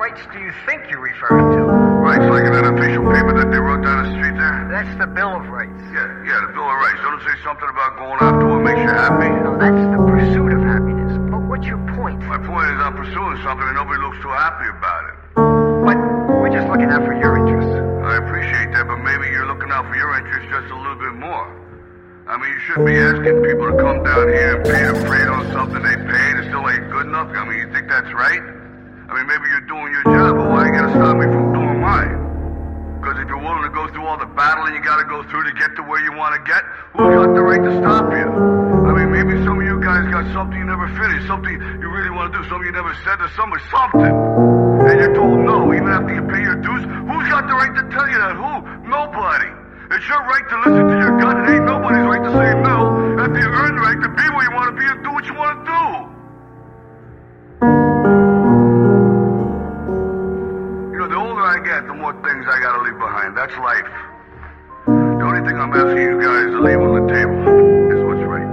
What rights do you think you're referring to? Rights like in that official paper that they wrote down the street there? That's the Bill of Rights. Yeah, yeah, the Bill of Rights. Don't it say something about going after what makes you happy? No, that's the pursuit of happiness. But what's your point? My point is I'm pursuing something and nobody looks too happy about it. But we're just looking out for your interests. I appreciate that, but maybe you're looking out for your interests just a little bit more. I mean, you shouldn't be asking people to come down here and pay to freight on something they paid and still ain't good enough. I mean, you think that's right? I mean, maybe you're doing your job, but why you gotta stop me from doing mine? Because if you're willing to go through all the battling you gotta go through to get to where you want to get, who's got the right to stop you? I mean, maybe some of you guys got something you never finished, something you really want to do, something you never said to somebody, something. And you're told no, even after you pay your dues. Who's got the right to tell you that? Who? Nobody. It's your right to listen to your gut. It ain't I get, the more things I gotta leave behind. That's life. The only thing I'm asking you guys to leave on the table is what's right.